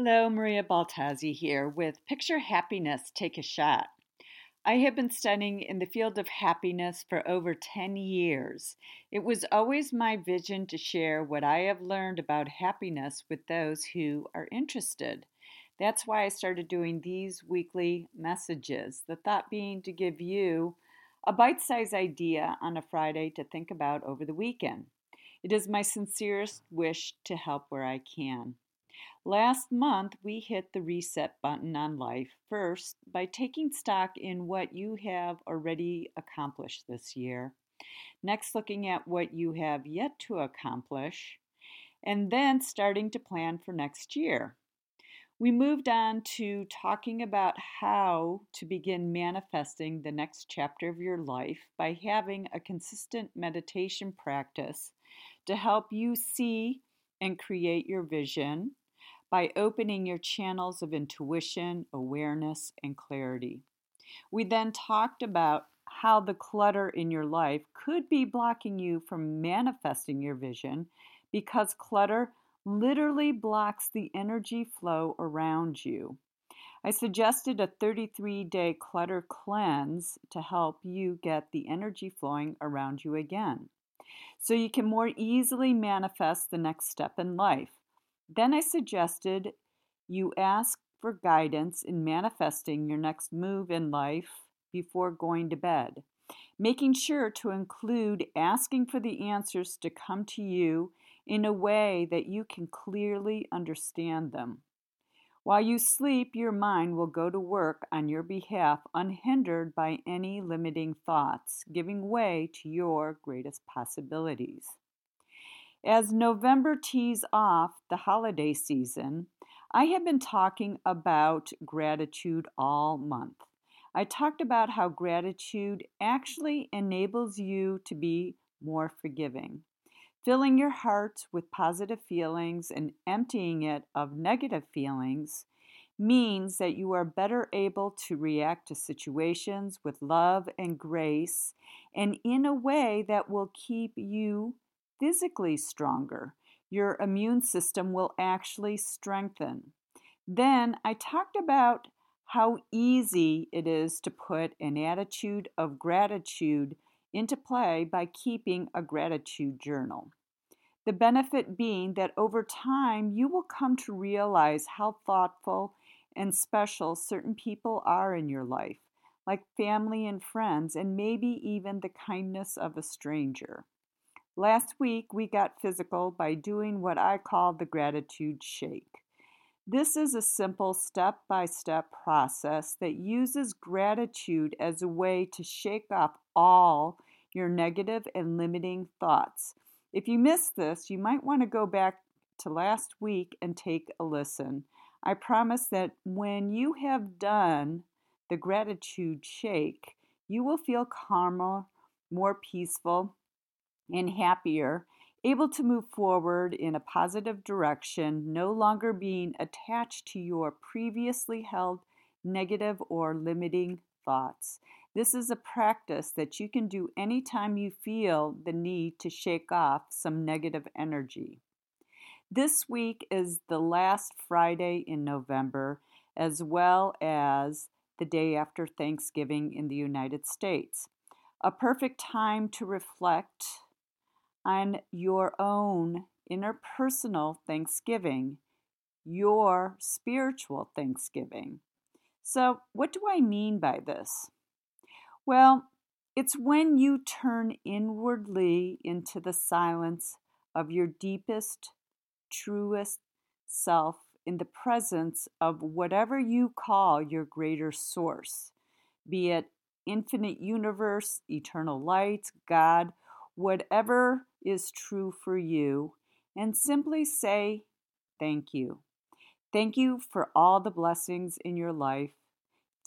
Hello, Maria Baltazzi here with Picture Happiness, Take a Shot. I have been studying in the field of happiness for over 10 years. It was always my vision to share what I have learned about happiness with those who are interested. That's why I started doing these weekly messages, the thought being to give you a bite sized idea on a Friday to think about over the weekend. It is my sincerest wish to help where I can. Last month, we hit the reset button on life first by taking stock in what you have already accomplished this year. Next, looking at what you have yet to accomplish, and then starting to plan for next year. We moved on to talking about how to begin manifesting the next chapter of your life by having a consistent meditation practice to help you see and create your vision by opening your channels of intuition, awareness, and clarity. We then talked about how the clutter in your life could be blocking you from manifesting your vision because clutter literally blocks the energy flow around you. I suggested a 33 day clutter cleanse to help you get the energy flowing around you again so you can more easily manifest the next step in life. Then I suggested you ask for guidance in manifesting your next move in life before going to bed, making sure to include asking for the answers to come to you in a way that you can clearly understand them. While you sleep, your mind will go to work on your behalf unhindered by any limiting thoughts, giving way to your greatest possibilities. As November tees off the holiday season, I have been talking about gratitude all month. I talked about how gratitude actually enables you to be more forgiving. Filling your heart with positive feelings and emptying it of negative feelings means that you are better able to react to situations with love and grace and in a way that will keep you physically stronger. Your immune system will actually strengthen. Then I talked about how easy it is to put an attitude of gratitude into play by keeping a gratitude journal. The benefit being that over time you will come to realize how thoughtful and special certain people are in your life, like family and friends, and maybe even the kindness of a stranger. Last week, we got physical by doing what I call the gratitude shake. This is a simple step by step process that uses gratitude as a way to shake off all your negative and limiting thoughts. If you missed this, you might want to go back to last week and take a listen. I promise that when you have done the gratitude shake, you will feel calmer, more peaceful, and happier, able to move forward in a positive direction, no longer being attached to your previously held negative or limiting thoughts. This is a practice that you can do anytime you feel the need to shake off some negative energy. This week is the last Friday in November, as well as the day after Thanksgiving in the United States. A perfect time to reflect on your own interpersonal Thanksgiving, your spiritual Thanksgiving. So, what do I mean by this? Well, it's when you turn inwardly into the silence of your deepest, truest self in the presence of whatever you call your greater source, be it infinite universe, eternal light, God, whatever is true for you, and simply say thank you. Thank you for all the blessings in your life.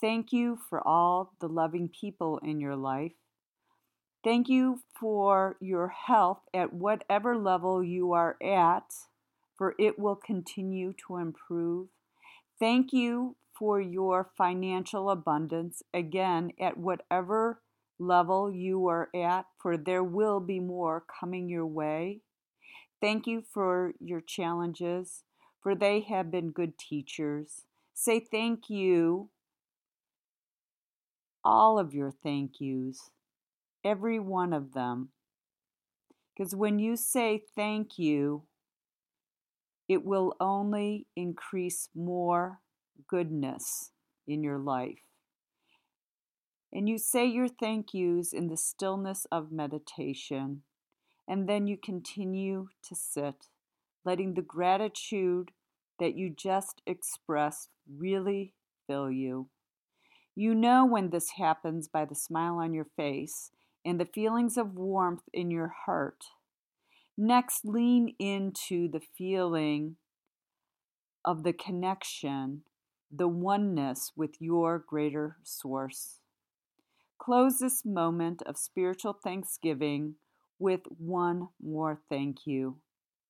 Thank you for all the loving people in your life. Thank you for your health at whatever level you are at, for it will continue to improve. Thank you for your financial abundance, again, at whatever level you are at, for there will be more coming your way. Thank you for your challenges, for they have been good teachers. Say thank you, all of your thank yous, every one of them. Because when you say thank you, it will only increase more goodness in your life. And you say your thank yous in the stillness of meditation, and then you continue to sit, letting the gratitude that you just expressed really fill you. You know when this happens by the smile on your face and the feelings of warmth in your heart. Next, lean into the feeling of the connection, the oneness with your greater source. Close this moment of spiritual thanksgiving with one more thank you,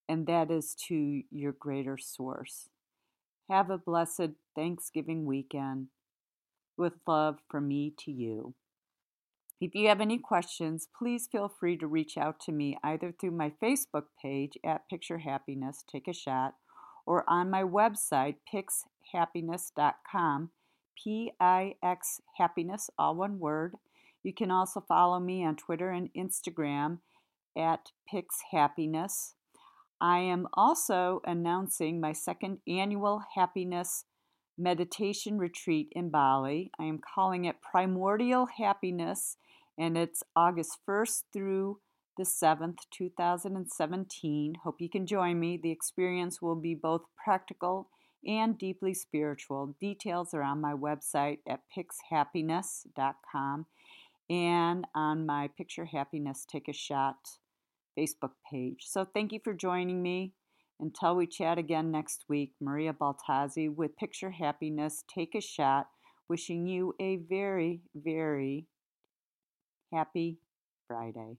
and that is to your greater source. Have a blessed Thanksgiving weekend with love from me to you. If you have any questions, please feel free to reach out to me either through my Facebook page at Picture Happiness Take a Shot or on my website, pixhappiness.com, P I X Happiness, all one word. You can also follow me on Twitter and Instagram at Pix Happiness. I am also announcing my second annual happiness meditation retreat in Bali. I am calling it Primordial Happiness, and it's August 1st through the 7th, 2017. Hope you can join me. The experience will be both practical and deeply spiritual. Details are on my website at pixhappiness.com and on my Picture Happiness Take a Shot Facebook page. So thank you for joining me. Until we chat again next week, Maria Baltazzi with Picture Happiness Take a Shot, wishing you a very, very happy Friday.